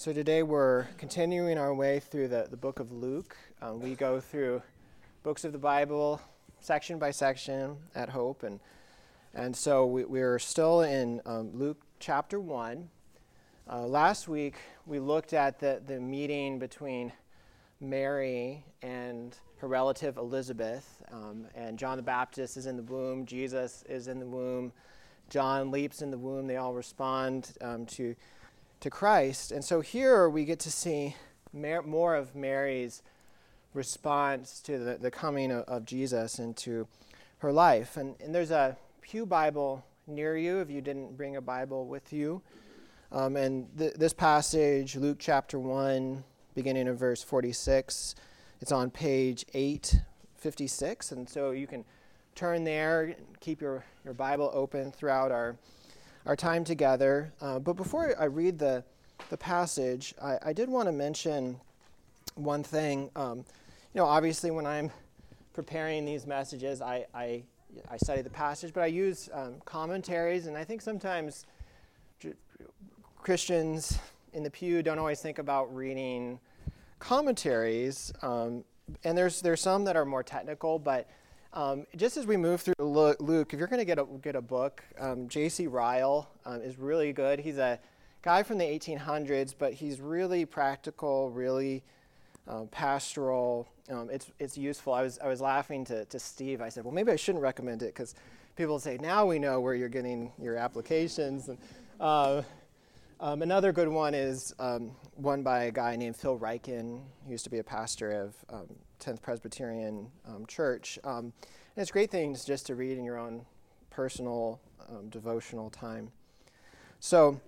So today we're continuing our way through the, the book of Luke. Um, we go through books of the Bible section by section at Hope. And, and so we, we're still in um, Luke chapter 1. Uh, last week we looked at the, the meeting between Mary and her relative Elizabeth. Um, and John the Baptist is in the womb, Jesus is in the womb, John leaps in the womb. They all respond um, to to Christ. And so here we get to see more of Mary's response to the, the coming of, of Jesus into her life. And, and there's a Pew Bible near you if you didn't bring a Bible with you. Um, and th- this passage, Luke chapter 1, beginning of verse 46, it's on page 856. And so you can turn there, and keep your, your Bible open throughout our our time together. Uh, but before I read the, the passage, I, I did want to mention one thing. Um, you know, obviously, when I'm preparing these messages, I, I, I study the passage, but I use um, commentaries, and I think sometimes Christians in the pew don't always think about reading commentaries. Um, and there's, there's some that are more technical, but um, just as we move through Luke, if you're going to get a, get a book, um, J.C. Ryle um, is really good. He's a guy from the 1800s, but he's really practical, really um, pastoral. Um, it's, it's useful. I was, I was laughing to, to Steve. I said, well, maybe I shouldn't recommend it because people say, now we know where you're getting your applications. And, uh, um, another good one is um, one by a guy named Phil Ryken. He used to be a pastor of 10th Presbyterian um, Church. Um, and it's great things just to read in your own personal um, devotional time. So,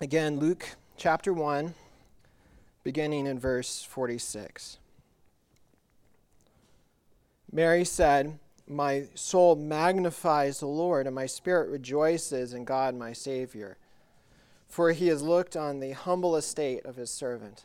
again, Luke chapter 1, beginning in verse 46. Mary said, My soul magnifies the Lord, and my spirit rejoices in God my Savior for he has looked on the humble estate of his servant.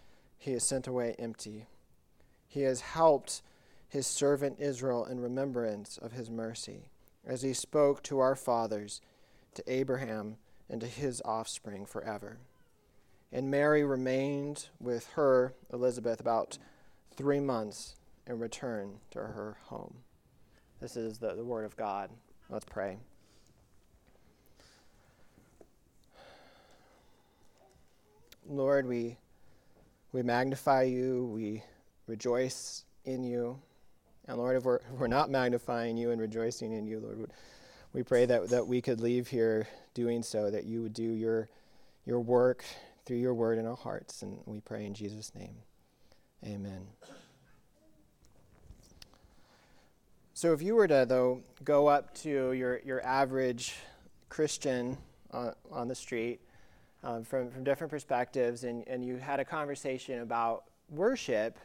he is sent away empty. He has helped his servant Israel in remembrance of his mercy, as he spoke to our fathers, to Abraham, and to his offspring forever. And Mary remained with her, Elizabeth, about three months and returned to her home. This is the, the word of God. Let's pray. Lord, we, we magnify you, we rejoice in you. And Lord, if we're, if we're not magnifying you and rejoicing in you, Lord, we pray that, that we could leave here doing so, that you would do your, your work through your word in our hearts. And we pray in Jesus' name. Amen. So, if you were to, though, go up to your, your average Christian on the street um, from, from different perspectives and, and you had a conversation about worship,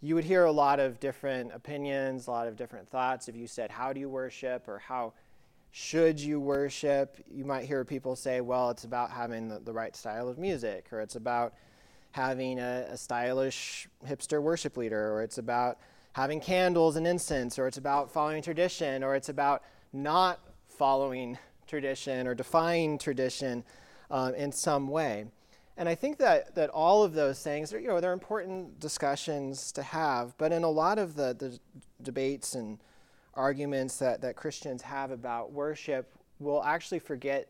you would hear a lot of different opinions, a lot of different thoughts. If you said, How do you worship? or How should you worship? You might hear people say, Well, it's about having the, the right style of music, or it's about having a, a stylish hipster worship leader, or it's about having candles and incense, or it's about following tradition, or it's about not following tradition or defying tradition uh, in some way. And I think that, that all of those things, are, you know, they're important discussions to have, but in a lot of the, the debates and arguments that, that Christians have about worship, we'll actually forget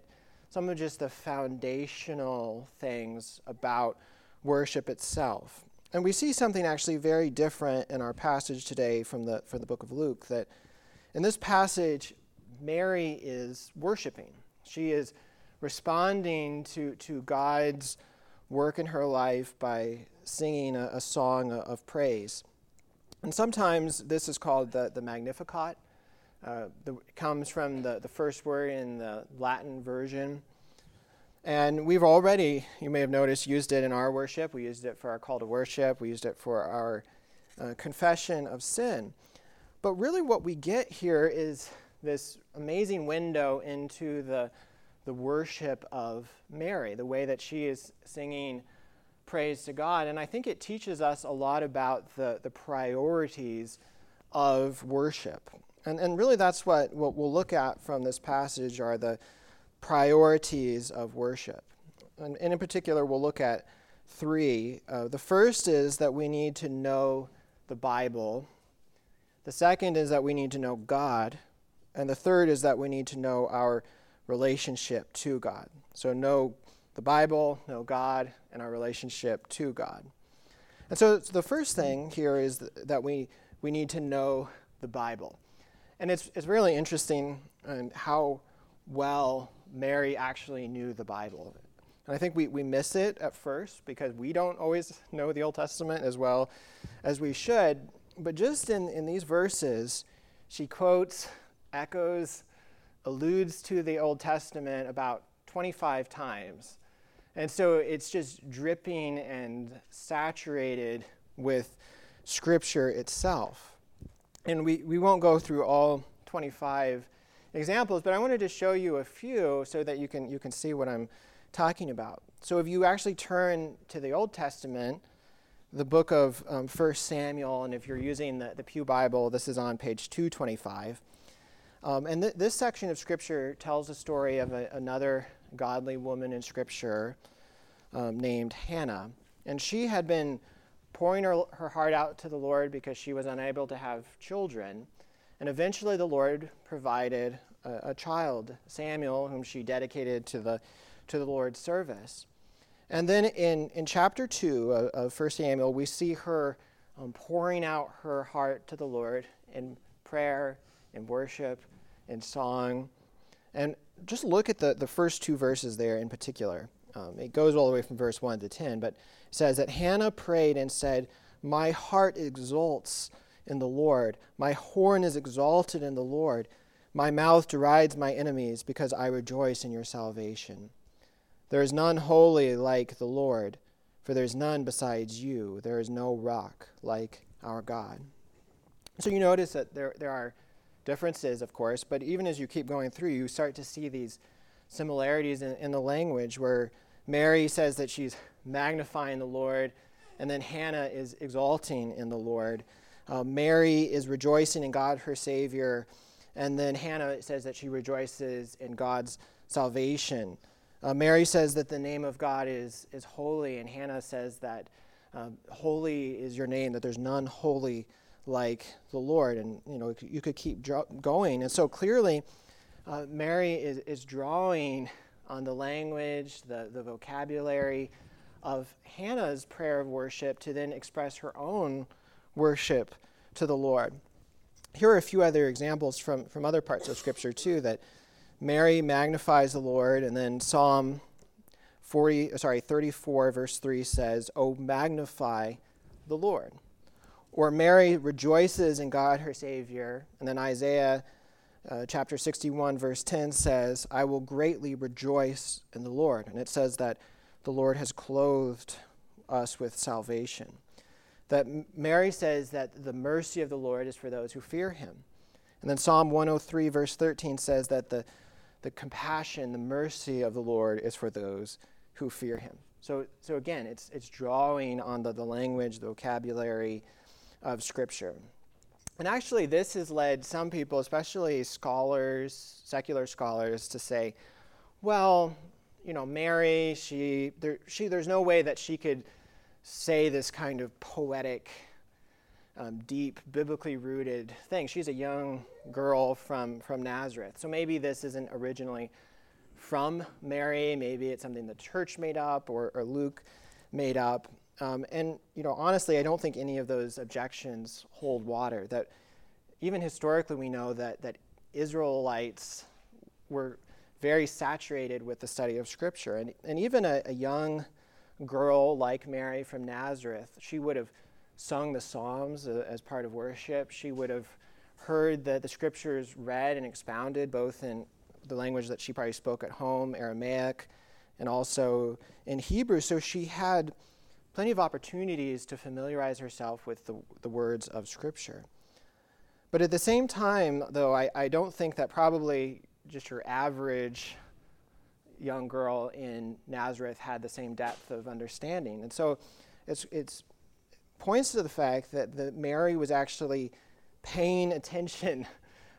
some of just the foundational things about worship itself. And we see something actually very different in our passage today from the, from the book of Luke, that in this passage, Mary is worshiping. She is responding to, to God's work in her life by singing a, a song of praise. And sometimes this is called the, the Magnificat. Uh, the, it comes from the, the first word in the Latin version. And we've already, you may have noticed, used it in our worship. We used it for our call to worship. We used it for our uh, confession of sin. But really, what we get here is this amazing window into the, the worship of Mary, the way that she is singing praise to God. And I think it teaches us a lot about the, the priorities of worship. And, and really, that's what, what we'll look at from this passage are the priorities of worship. And, and in particular, we'll look at three. Uh, the first is that we need to know the Bible. The second is that we need to know God. And the third is that we need to know our relationship to God. So, know the Bible, know God, and our relationship to God. And so, the first thing here is that we, we need to know the Bible. And it's, it's really interesting um, how well Mary actually knew the Bible. And I think we, we miss it at first because we don't always know the Old Testament as well as we should. But just in, in these verses, she quotes, echoes, alludes to the Old Testament about 25 times. And so it's just dripping and saturated with Scripture itself. And we, we won't go through all 25 examples, but I wanted to show you a few so that you can, you can see what I'm talking about. So if you actually turn to the Old Testament, the book of um, 1 Samuel, and if you're using the, the Pew Bible, this is on page 225. Um, and th- this section of Scripture tells the story of a, another godly woman in Scripture um, named Hannah. And she had been pouring her, her heart out to the Lord because she was unable to have children. And eventually the Lord provided a, a child, Samuel, whom she dedicated to the, to the Lord's service. And then in, in chapter 2 of, of 1 Samuel, we see her um, pouring out her heart to the Lord in prayer, in worship, in song. And just look at the, the first two verses there in particular. Um, it goes all the way from verse 1 to 10, but it says that Hannah prayed and said, My heart exults in the Lord. My horn is exalted in the Lord. My mouth derides my enemies because I rejoice in your salvation. There is none holy like the Lord, for there is none besides you. There is no rock like our God. So you notice that there, there are differences, of course, but even as you keep going through, you start to see these similarities in, in the language where Mary says that she's magnifying the Lord, and then Hannah is exalting in the Lord. Uh, Mary is rejoicing in God, her Savior, and then Hannah says that she rejoices in God's salvation. Uh, Mary says that the name of God is, is holy, and Hannah says that um, holy is your name, that there's none holy like the Lord. And you know, you could keep going. And so clearly, uh, Mary is, is drawing on the language, the, the vocabulary of Hannah's prayer of worship to then express her own worship to the Lord. Here are a few other examples from, from other parts of Scripture, too, that Mary magnifies the Lord, and then Psalm 40, sorry, 34, verse 3 says, Oh, magnify the Lord. Or Mary rejoices in God, her Savior, and then Isaiah uh, chapter 61, verse 10 says, I will greatly rejoice in the Lord. And it says that the Lord has clothed us with salvation. That Mary says that the mercy of the Lord is for those who fear him. And then Psalm 103, verse 13 says that the, the compassion, the mercy of the Lord is for those who fear him. So, so again, it's, it's drawing on the, the language, the vocabulary of Scripture. And actually, this has led some people, especially scholars, secular scholars, to say, well, you know, Mary, she, there, she, there's no way that she could say this kind of poetic, um, deep, biblically rooted thing. She's a young girl from, from Nazareth. So maybe this isn't originally from Mary. Maybe it's something the church made up or, or Luke made up. Um, and you know, honestly, I don't think any of those objections hold water. That even historically, we know that that Israelites were very saturated with the study of Scripture, and and even a, a young girl like Mary from Nazareth, she would have sung the Psalms uh, as part of worship. She would have heard the, the Scriptures read and expounded, both in the language that she probably spoke at home, Aramaic, and also in Hebrew. So she had plenty of opportunities to familiarize herself with the, the words of Scripture. But at the same time, though, I, I don't think that probably just your average young girl in Nazareth had the same depth of understanding. And so it's, it's points to the fact that the Mary was actually paying attention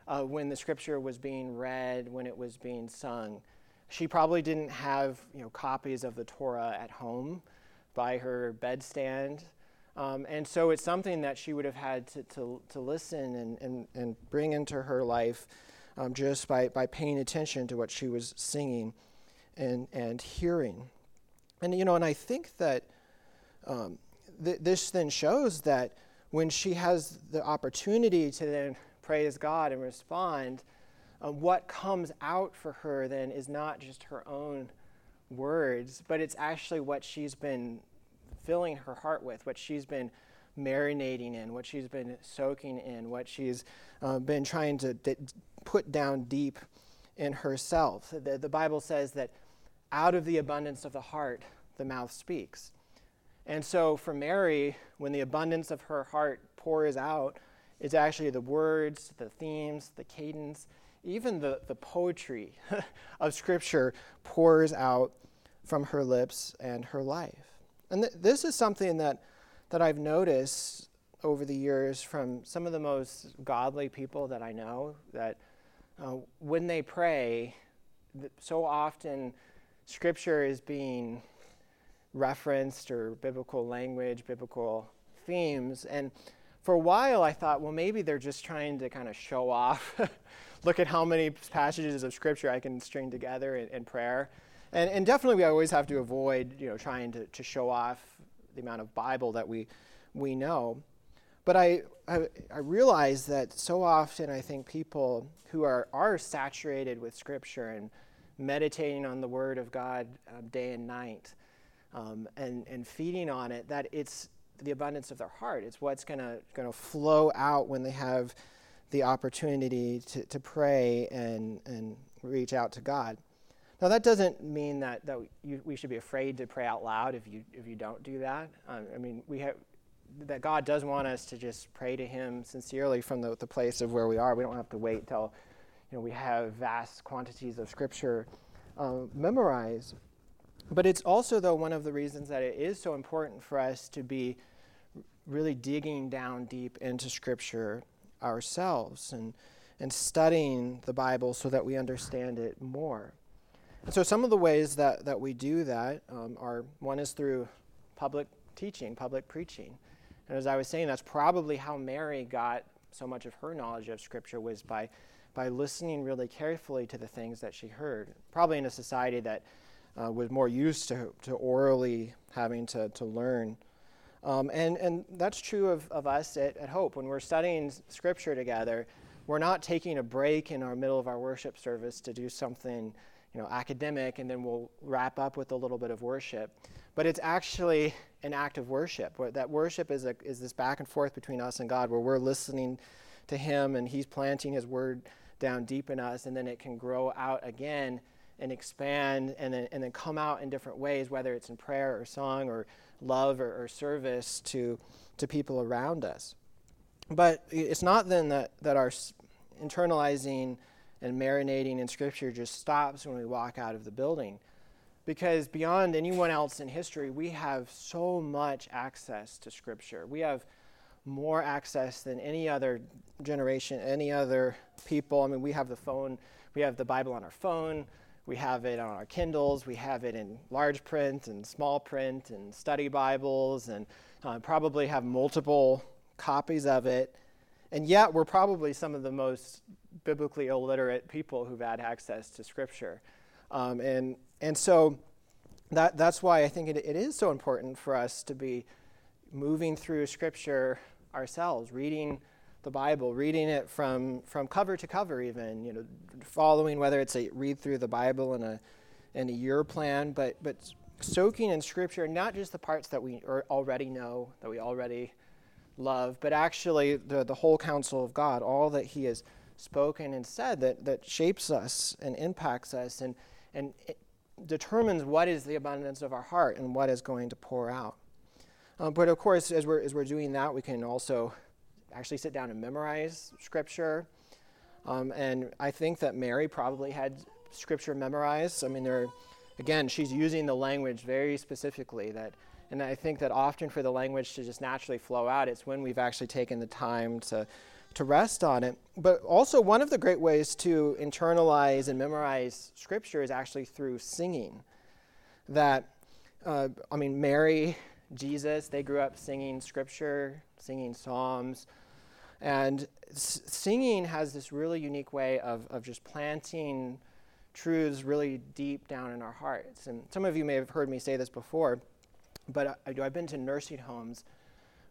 uh, when the scripture was being read, when it was being sung. She probably didn't have you know, copies of the Torah at home by her bedstand. Um, and so it's something that she would have had to, to, to listen and, and, and bring into her life um, just by, by paying attention to what she was singing and, and hearing. And, you know, and I think that um, th- this then shows that when she has the opportunity to then praise God and respond, uh, what comes out for her then is not just her own words, but it's actually what she's been filling her heart with, what she's been marinating in, what she's been soaking in, what she's uh, been trying to d- put down deep in herself. The, the Bible says that out of the abundance of the heart, the mouth speaks. And so for Mary, when the abundance of her heart pours out, it's actually the words, the themes, the cadence, even the, the poetry of Scripture pours out from her lips and her life. And th- this is something that, that I've noticed over the years from some of the most godly people that I know that uh, when they pray, th- so often scripture is being referenced or biblical language, biblical themes. And for a while, I thought, well, maybe they're just trying to kind of show off. Look at how many passages of scripture I can string together in, in prayer. And, and definitely, we always have to avoid, you know, trying to, to show off the amount of Bible that we, we know. But I, I, I realize that so often I think people who are, are saturated with Scripture and meditating on the Word of God um, day and night um, and, and feeding on it, that it's the abundance of their heart. It's what's going to flow out when they have the opportunity to, to pray and, and reach out to God. Now, that doesn't mean that, that you, we should be afraid to pray out loud if you, if you don't do that. Um, I mean, we have, that God does want us to just pray to Him sincerely from the, the place of where we are. We don't have to wait till you know, we have vast quantities of Scripture um, memorized. But it's also, though, one of the reasons that it is so important for us to be really digging down deep into Scripture ourselves and, and studying the Bible so that we understand it more. So some of the ways that, that we do that um, are one is through public teaching, public preaching. And as I was saying, that's probably how Mary got so much of her knowledge of Scripture was by, by listening really carefully to the things that she heard. Probably in a society that uh, was more used to, to orally having to, to learn. Um, and, and that's true of, of us at, at Hope. When we're studying Scripture together, we're not taking a break in our middle of our worship service to do something you know, academic, and then we'll wrap up with a little bit of worship. But it's actually an act of worship. That worship is, a, is this back and forth between us and God, where we're listening to Him and He's planting His word down deep in us, and then it can grow out again and expand and then, and then come out in different ways, whether it's in prayer or song or love or, or service to, to people around us. But it's not then that, that our internalizing and marinating in Scripture just stops when we walk out of the building. Because beyond anyone else in history, we have so much access to Scripture. We have more access than any other generation, any other people. I mean, we have the phone, we have the Bible on our phone, we have it on our Kindles, we have it in large print and small print and study Bibles, and uh, probably have multiple copies of it. And yet, we're probably some of the most biblically illiterate people who've had access to Scripture. Um, and, and so that, that's why I think it, it is so important for us to be moving through Scripture ourselves, reading the Bible, reading it from, from cover to cover, even, you know, following whether it's a read through the Bible in a, in a year plan, but, but soaking in Scripture, not just the parts that we already know, that we already love, but actually the, the whole counsel of God, all that He has spoken and said that, that shapes us and impacts us and, and determines what is the abundance of our heart and what is going to pour out. Um, but of course, as we're, as we're doing that, we can also actually sit down and memorize scripture. Um, and I think that Mary probably had scripture memorized. I mean, there, again, she's using the language very specifically. That, and I think that often for the language to just naturally flow out, it's when we've actually taken the time to to rest on it. But also, one of the great ways to internalize and memorize scripture is actually through singing. That, uh, I mean, Mary, Jesus, they grew up singing scripture, singing psalms. And s- singing has this really unique way of, of just planting truths really deep down in our hearts. And some of you may have heard me say this before, but I, I've been to nursing homes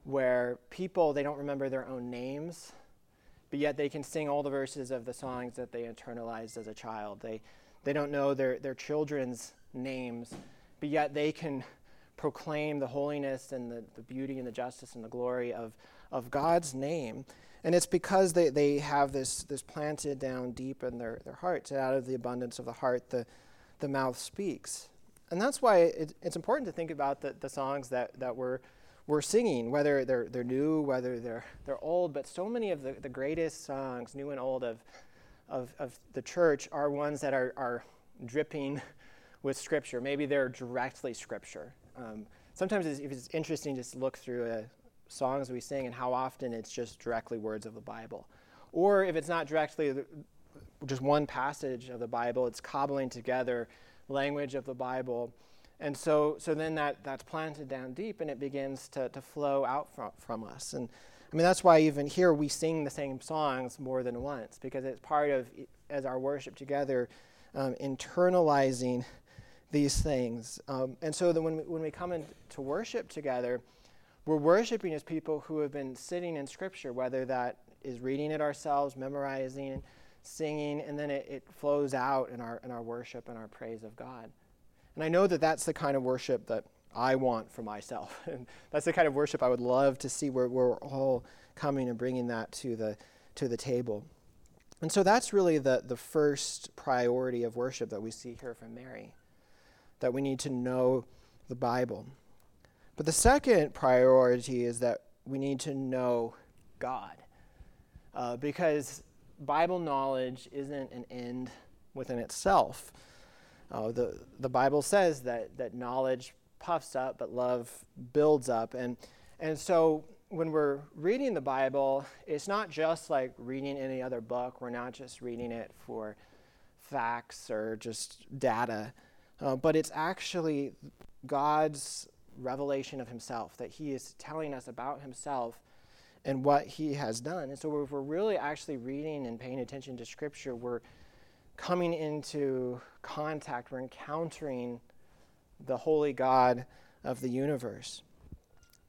where people, they don't remember their own names, but yet they can sing all the verses of the songs that they internalized as a child. They, they don't know their, their children's names, but yet they can proclaim the holiness and the, the beauty and the justice and the glory of, of God's name. And it's because they, they have this, this planted down deep in their, their hearts. And out of the abundance of the heart, the, the mouth speaks. And that's why it, it's important to think about the, the songs that, that we're, we're singing, whether they're, they're new, whether they're, they're old. But so many of the, the greatest songs, new and old, of, of, of the church are ones that are, are dripping with Scripture. Maybe they're directly Scripture. Um, sometimes it's, it's interesting to look through a, songs we sing and how often it's just directly words of the Bible. Or if it's not directly just one passage of the Bible, it's cobbling together language of the Bible. And so, so then that, that's planted down deep and it begins to, to flow out from, from us. And I mean, that's why even here we sing the same songs more than once, because it's part of, as our worship together, um, internalizing these things. Um, and so when we, when we come into worship together, we're worshiping as people who have been sitting in Scripture, whether that is reading it ourselves, memorizing, singing, and then it, it flows out in our, in our worship and our praise of God. And I know that that's the kind of worship that I want for myself. And that's the kind of worship I would love to see where, where we're all coming and bringing that to the, to the table. And so that's really the, the first priority of worship that we see here from Mary that we need to know the Bible. But the second priority is that we need to know God. Uh, because Bible knowledge isn't an end within itself. Uh, the, the Bible says that, that knowledge puffs up, but love builds up. And, and so when we're reading the Bible, it's not just like reading any other book. We're not just reading it for facts or just data, uh, but it's actually God's revelation of himself, that he is telling us about himself and what he has done. And so, if we're really actually reading and paying attention to Scripture, we're coming into contact, we're encountering the holy God of the universe.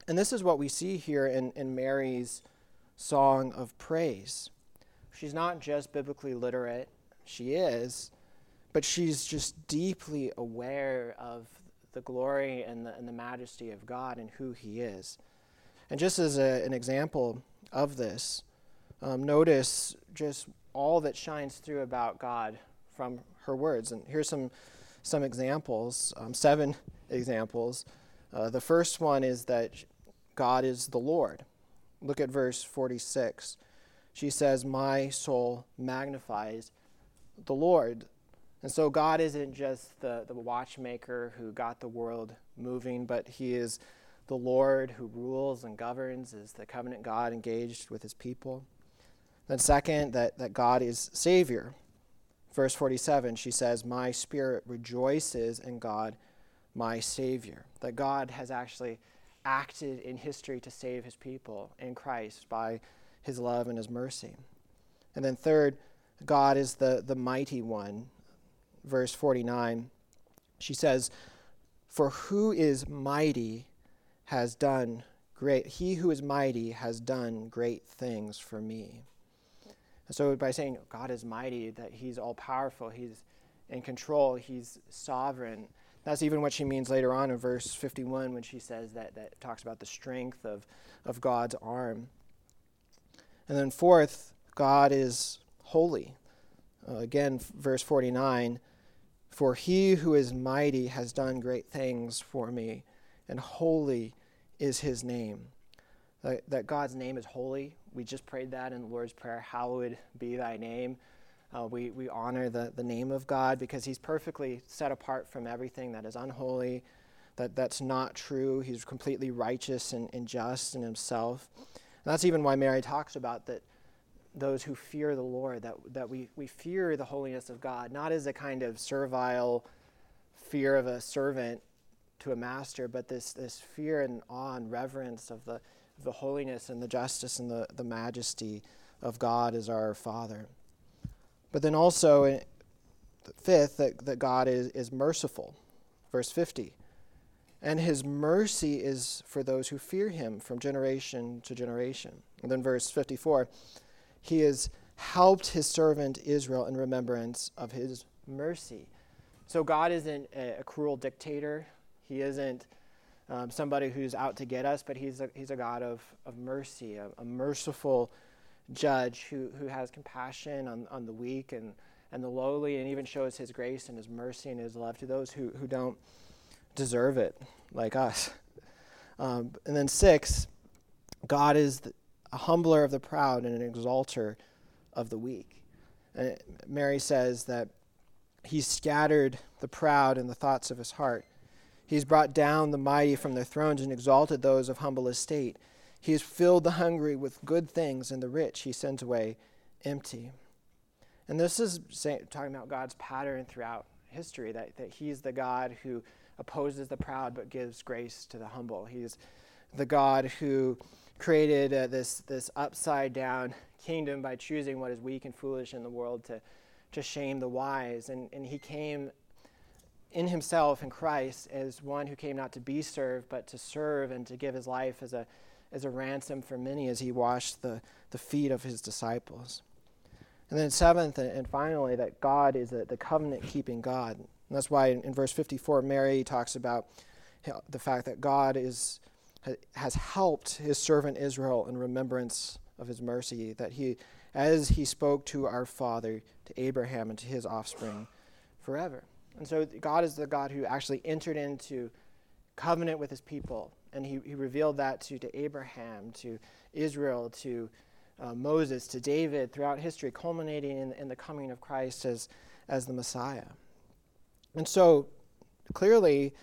And this is what we see here in, in Mary's song of praise. She's not just biblically literate, she is, but she's just deeply aware of the glory and the, and the majesty of God and who He is. And just as a, an example of this, um, notice just all that shines through about God from her words. And here's some, some examples, um, seven examples. Uh, the first one is that God is the Lord. Look at verse 46. She says, My soul magnifies the Lord. And so God isn't just the, the watchmaker who got the world moving, but He is the Lord who rules and governs, is the covenant God engaged with His people. Then, second, that, that God is Savior. Verse 47, she says, My spirit rejoices in God, my Savior. That God has actually acted in history to save His people in Christ by His love and His mercy. And then, third, God is the, the mighty one verse 49, she says, For who is mighty has done great, he who is mighty has done great things for me. So by saying God is mighty, that he's all powerful, he's in control, he's sovereign. That's even what she means later on in verse 51 when she says that, that talks about the strength of, of God's arm. And then, fourth, God is holy. Uh, again, verse 49 For he who is mighty has done great things for me, and holy is his name. That, that God's name is holy. We just prayed that in the Lord's Prayer Hallowed be thy name. Uh, we, we honor the, the name of God because he's perfectly set apart from everything that is unholy, that, that's not true. He's completely righteous and, and just in himself. And that's even why Mary talks about that those who fear the Lord, that, that we, we fear the holiness of God, not as a kind of servile fear of a servant to a master, but this, this fear and awe and reverence of the, the holiness and the justice and the, the majesty of God as our Father. But then also, eh, fifth, that, that God is, is merciful. Verse 50. And his mercy is for those who fear him from generation to generation. And then verse 54 he has helped his servant Israel in remembrance of his mercy. So God isn't a, a cruel dictator. He isn't um, somebody who's out to get us, but he's a, he's a God of, of mercy, a, a merciful judge who, who has compassion on, on the weak and, and the lowly, and even shows his grace and his mercy and his love to those who, who don't deserve it, like us. Um, and then, six, God is the, a humbler of the proud and an exalter of the weak. And Mary says that he scattered the proud in the thoughts of his heart. He's brought down the mighty from their thrones and exalted those of humble estate. He has filled the hungry with good things, and the rich he sends away empty. And this is talking about God's pattern throughout history that, that He's the God who opposes the proud but gives grace to the humble. He's the God who created uh, this, this upside down kingdom by choosing what is weak and foolish in the world to, to shame the wise. And, and he came in himself in Christ as one who came not to be served, but to serve and to give his life as a, as a ransom for many as he washed the, the feet of his disciples. And then, seventh and finally, that God is a, the covenant keeping God. And that's why in, in verse 54, Mary talks about the fact that God is has helped his servant Israel in remembrance of his mercy, that he, as he spoke to our father, to Abraham, and to his offspring forever. And so God is the God who actually entered into covenant with his people, and he, he revealed that to, to Abraham, to Israel, to uh, Moses, to David throughout history, culminating in, in the coming of Christ as, as the Messiah. And so clearly,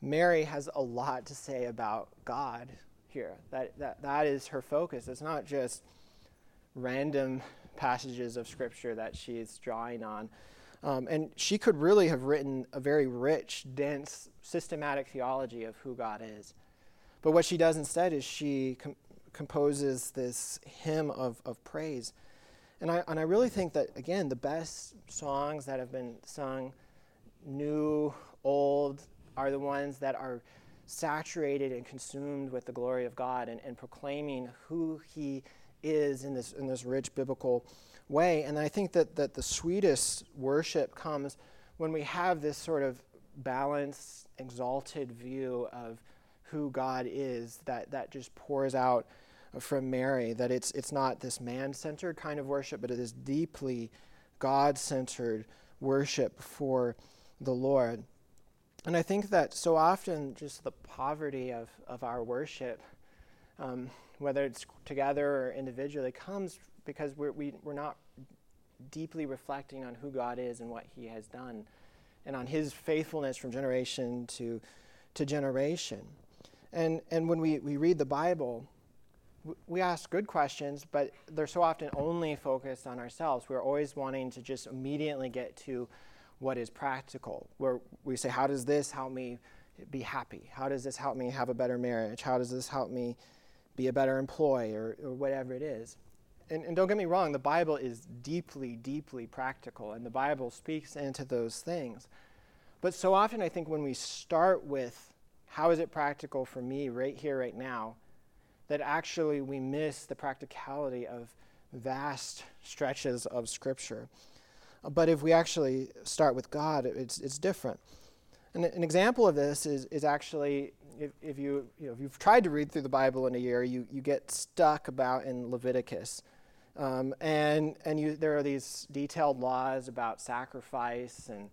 Mary has a lot to say about God here. That, that, that is her focus. It's not just random passages of Scripture that she's drawing on. Um, and she could really have written a very rich, dense, systematic theology of who God is. But what she does instead is she com- composes this hymn of, of praise. And I, and I really think that, again, the best songs that have been sung, new, old, are the ones that are saturated and consumed with the glory of God and, and proclaiming who He is in this, in this rich biblical way. And I think that, that the sweetest worship comes when we have this sort of balanced, exalted view of who God is that, that just pours out from Mary. That it's, it's not this man centered kind of worship, but it is deeply God centered worship for the Lord. And I think that so often just the poverty of, of our worship, um, whether it's together or individually, comes because we're, we, we're not deeply reflecting on who God is and what He has done and on His faithfulness from generation to, to generation. And, and when we, we read the Bible, we ask good questions, but they're so often only focused on ourselves. We're always wanting to just immediately get to what is practical, where we say, How does this help me be happy? How does this help me have a better marriage? How does this help me be a better employee or, or whatever it is? And, and don't get me wrong, the Bible is deeply, deeply practical, and the Bible speaks into those things. But so often, I think when we start with how is it practical for me right here, right now, that actually we miss the practicality of vast stretches of Scripture. But if we actually start with God, it's, it's different. An example of this is, is actually if, if, you, you know, if you've tried to read through the Bible in a year, you, you get stuck about in Leviticus. Um, and and you, there are these detailed laws about sacrifice and,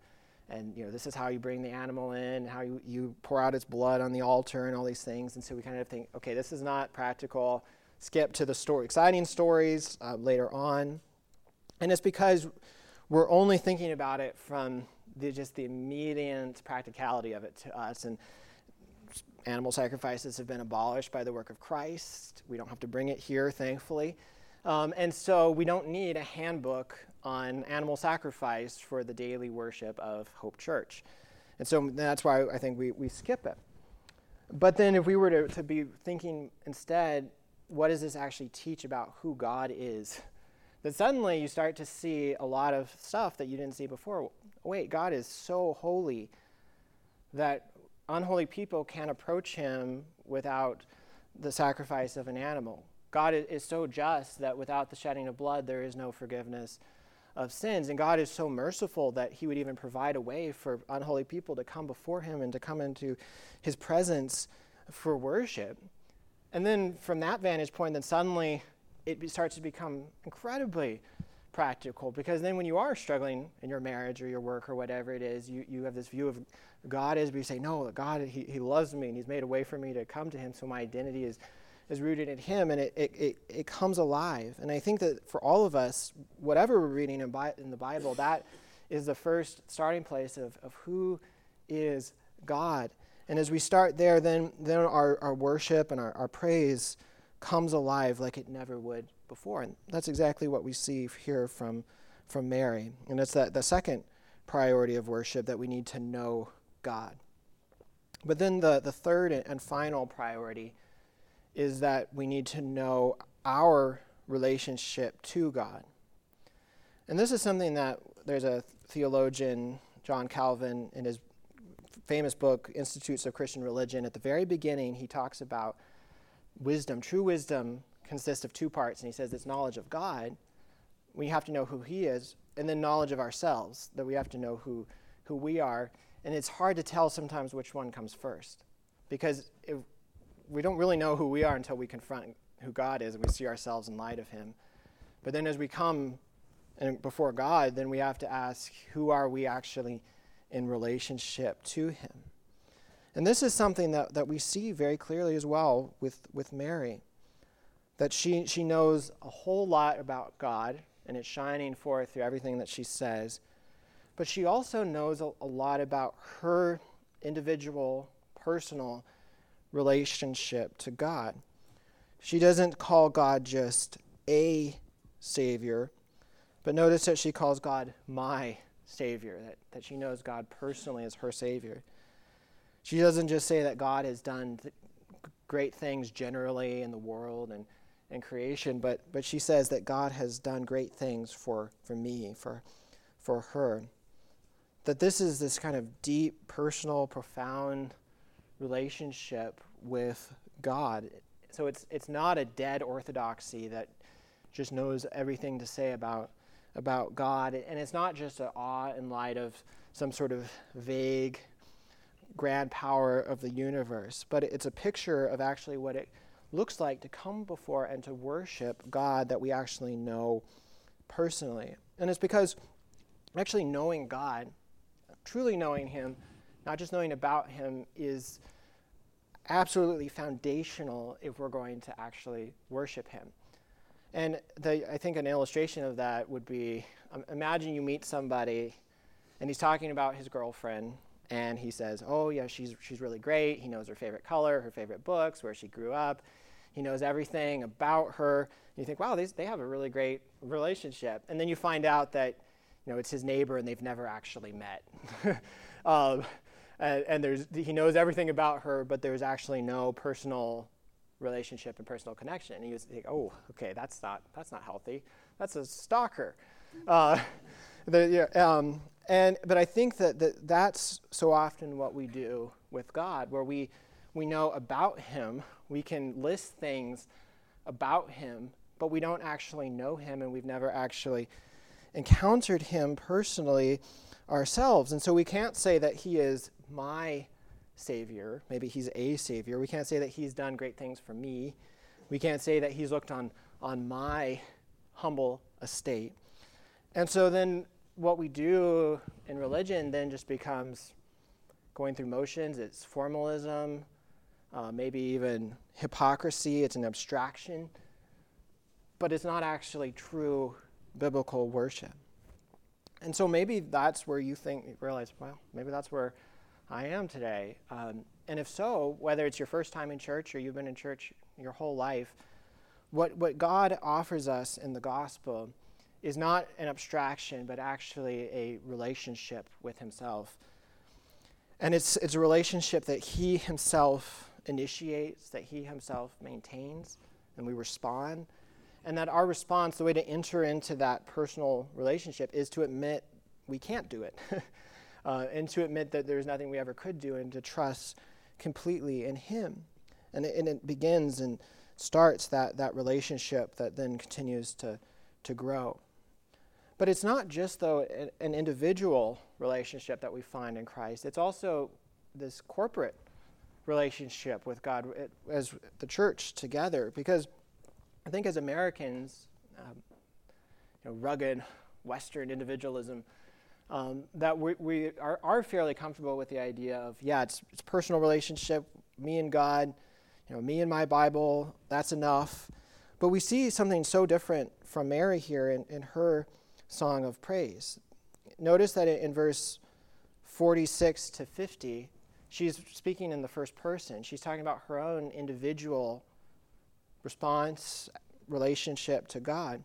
and you know this is how you bring the animal in, how you, you pour out its blood on the altar, and all these things. And so we kind of think, okay, this is not practical. Skip to the story, exciting stories uh, later on, and it's because we're only thinking about it from the, just the immediate practicality of it to us. And animal sacrifices have been abolished by the work of Christ. We don't have to bring it here, thankfully. Um, and so we don't need a handbook on animal sacrifice for the daily worship of Hope Church. And so that's why I think we, we skip it. But then if we were to, to be thinking instead, what does this actually teach about who God is? Then suddenly you start to see a lot of stuff that you didn't see before. Wait, God is so holy that unholy people can't approach him without the sacrifice of an animal. God is so just that without the shedding of blood, there is no forgiveness of sins. And God is so merciful that He would even provide a way for unholy people to come before Him and to come into His presence for worship. And then from that vantage point, then suddenly it starts to become incredibly practical because then when you are struggling in your marriage or your work or whatever it is, you, you have this view of God is, but you say, No, God, he, he loves me and He's made a way for me to come to Him, so my identity is is rooted in Him, and it, it, it, it, comes alive. And I think that for all of us, whatever we're reading in, Bi- in the Bible, that is the first starting place of, of who is God. And as we start there, then, then our, our worship and our, our praise comes alive like it never would before. And that's exactly what we see here from, from Mary. And it's that the second priority of worship that we need to know God. But then the, the third and final priority is that we need to know our relationship to God. And this is something that there's a theologian, John Calvin, in his famous book, Institutes of Christian Religion, at the very beginning, he talks about wisdom. True wisdom consists of two parts, and he says it's knowledge of God. We have to know who He is, and then knowledge of ourselves, that we have to know who, who we are. And it's hard to tell sometimes which one comes first. Because if, we don't really know who we are until we confront who God is and we see ourselves in light of Him. But then as we come and before God, then we have to ask, who are we actually in relationship to Him? And this is something that, that we see very clearly as well with, with Mary. That she, she knows a whole lot about God, and it's shining forth through everything that she says. But she also knows a, a lot about her individual, personal relationship to God. She doesn't call God just a Savior, but notice that she calls God my Savior, that, that she knows God personally as her Savior. She doesn't just say that God has done th- great things generally in the world and, and creation, but, but she says that God has done great things for, for me, for, for her. That this is this kind of deep, personal, profound relationship with God. So it's, it's not a dead orthodoxy that just knows everything to say about, about God. And it's not just an awe in light of some sort of vague grand power of the universe, but it's a picture of actually what it looks like to come before and to worship God that we actually know personally. And it's because actually knowing God, truly knowing Him, not just knowing about Him, is absolutely foundational if we're going to actually worship Him. And the, I think an illustration of that would be um, imagine you meet somebody and he's talking about his girlfriend and he says, "Oh yeah, she's she's really great. He knows her favorite color, her favorite books, where she grew up. He knows everything about her." And you think, "Wow, they they have a really great relationship." And then you find out that, you know, it's his neighbor and they've never actually met. um, and, and there's he knows everything about her, but there's actually no personal relationship and personal connection. And was like, "Oh, okay, that's not that's not healthy. That's a stalker." Uh, the, yeah, um, and but I think that, that that's so often what we do with God, where we we know about Him, we can list things about Him, but we don't actually know Him, and we've never actually encountered Him personally ourselves, and so we can't say that He is my Savior. Maybe He's a Savior. We can't say that He's done great things for me. We can't say that He's looked on on my humble estate. And so then what we do in religion then just becomes going through motions, it's formalism, uh, maybe even hypocrisy, it's an abstraction, but it's not actually true biblical worship. And so maybe that's where you think, you realize, well, maybe that's where I am today. Um, and if so, whether it's your first time in church or you've been in church your whole life, what, what God offers us in the gospel is not an abstraction, but actually a relationship with Himself. And it's, it's a relationship that He Himself initiates, that He Himself maintains, and we respond. And that our response, the way to enter into that personal relationship, is to admit we can't do it. uh, and to admit that there's nothing we ever could do, and to trust completely in Him. And it, and it begins and starts that, that relationship that then continues to, to grow. But it's not just, though, an individual relationship that we find in Christ, it's also this corporate relationship with God as the church together. Because I think as Americans, um, you know, rugged Western individualism, um, that we, we are, are, fairly comfortable with the idea of, yeah, it's, it's personal relationship, me and God, you know, me and my Bible, that's enough. But we see something so different from Mary here in, in her song of praise. Notice that in verse 46 to 50, she's speaking in the first person. She's talking about her own individual response, relationship to God.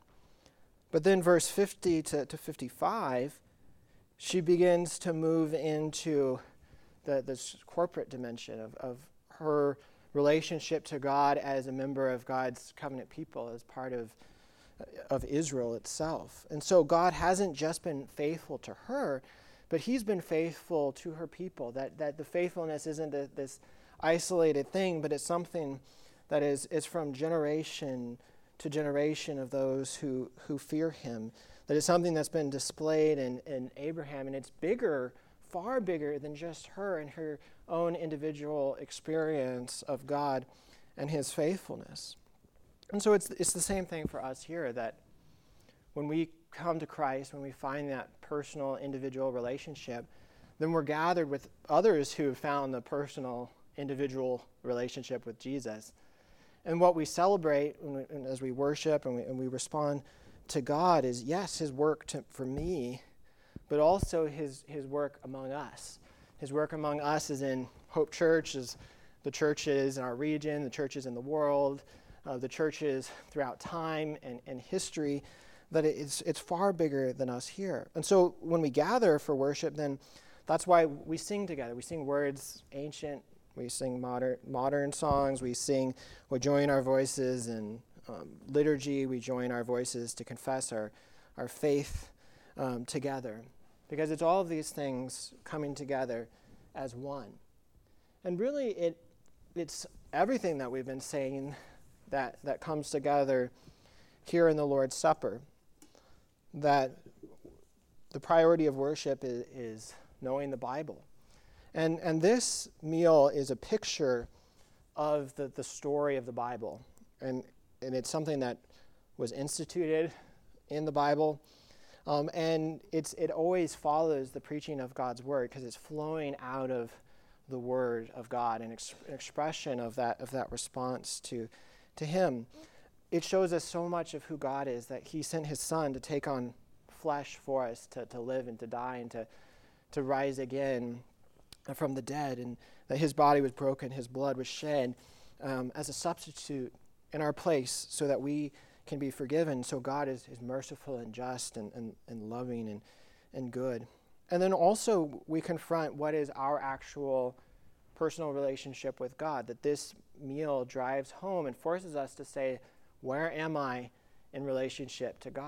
But then, verse 50 to, to 55, she begins to move into the, this corporate dimension of, of her relationship to God as a member of God's covenant people, as part of of Israel itself. And so God hasn't just been faithful to her, but He's been faithful to her people. That, that the faithfulness isn't a, this isolated thing, but it's something that is, is from generation to generation of those who, who fear Him. That is something that's been displayed in, in Abraham, and it's bigger, far bigger than just her and her own individual experience of God and His faithfulness. And so it's, it's the same thing for us here that when we come to Christ, when we find that personal, individual relationship, then we're gathered with others who have found the personal, individual relationship with Jesus. And what we celebrate we, as we worship and we, and we, respond to God is yes, His work to, for me, but also his, his work among us. His work among us is in Hope Church, is the churches in our region, the churches in the world, uh, the churches throughout time and, and history, that it's, it's far bigger than us here. And so when we gather for worship, then that's why we sing together. We sing words ancient, we sing modern, modern songs, we sing, we join our voices in um, liturgy, we join our voices to confess our, our faith um, together. Because it's all of these things coming together as one. And really, it, it's everything that we've been saying that, that comes together here in the Lord's Supper. That the priority of worship is, is knowing the Bible. And, and this meal is a picture of the, the story of the Bible. And, and it's something that was instituted in the Bible. Um, and it's, it always follows the preaching of God's word because it's flowing out of the word of God, an, an expression of that, of that response to to Him, it shows us so much of who God is that He sent His Son to take on flesh for us, to, to live and to die and to, to rise again from the dead, and that His body was broken, His blood was shed um, as a substitute in our place so that we can be forgiven. So God is, is merciful and just and, and, and loving and, and good. And then also, we confront what is our actual personal relationship with God, that this meal drives home and forces us to say, Where am I in relationship to God?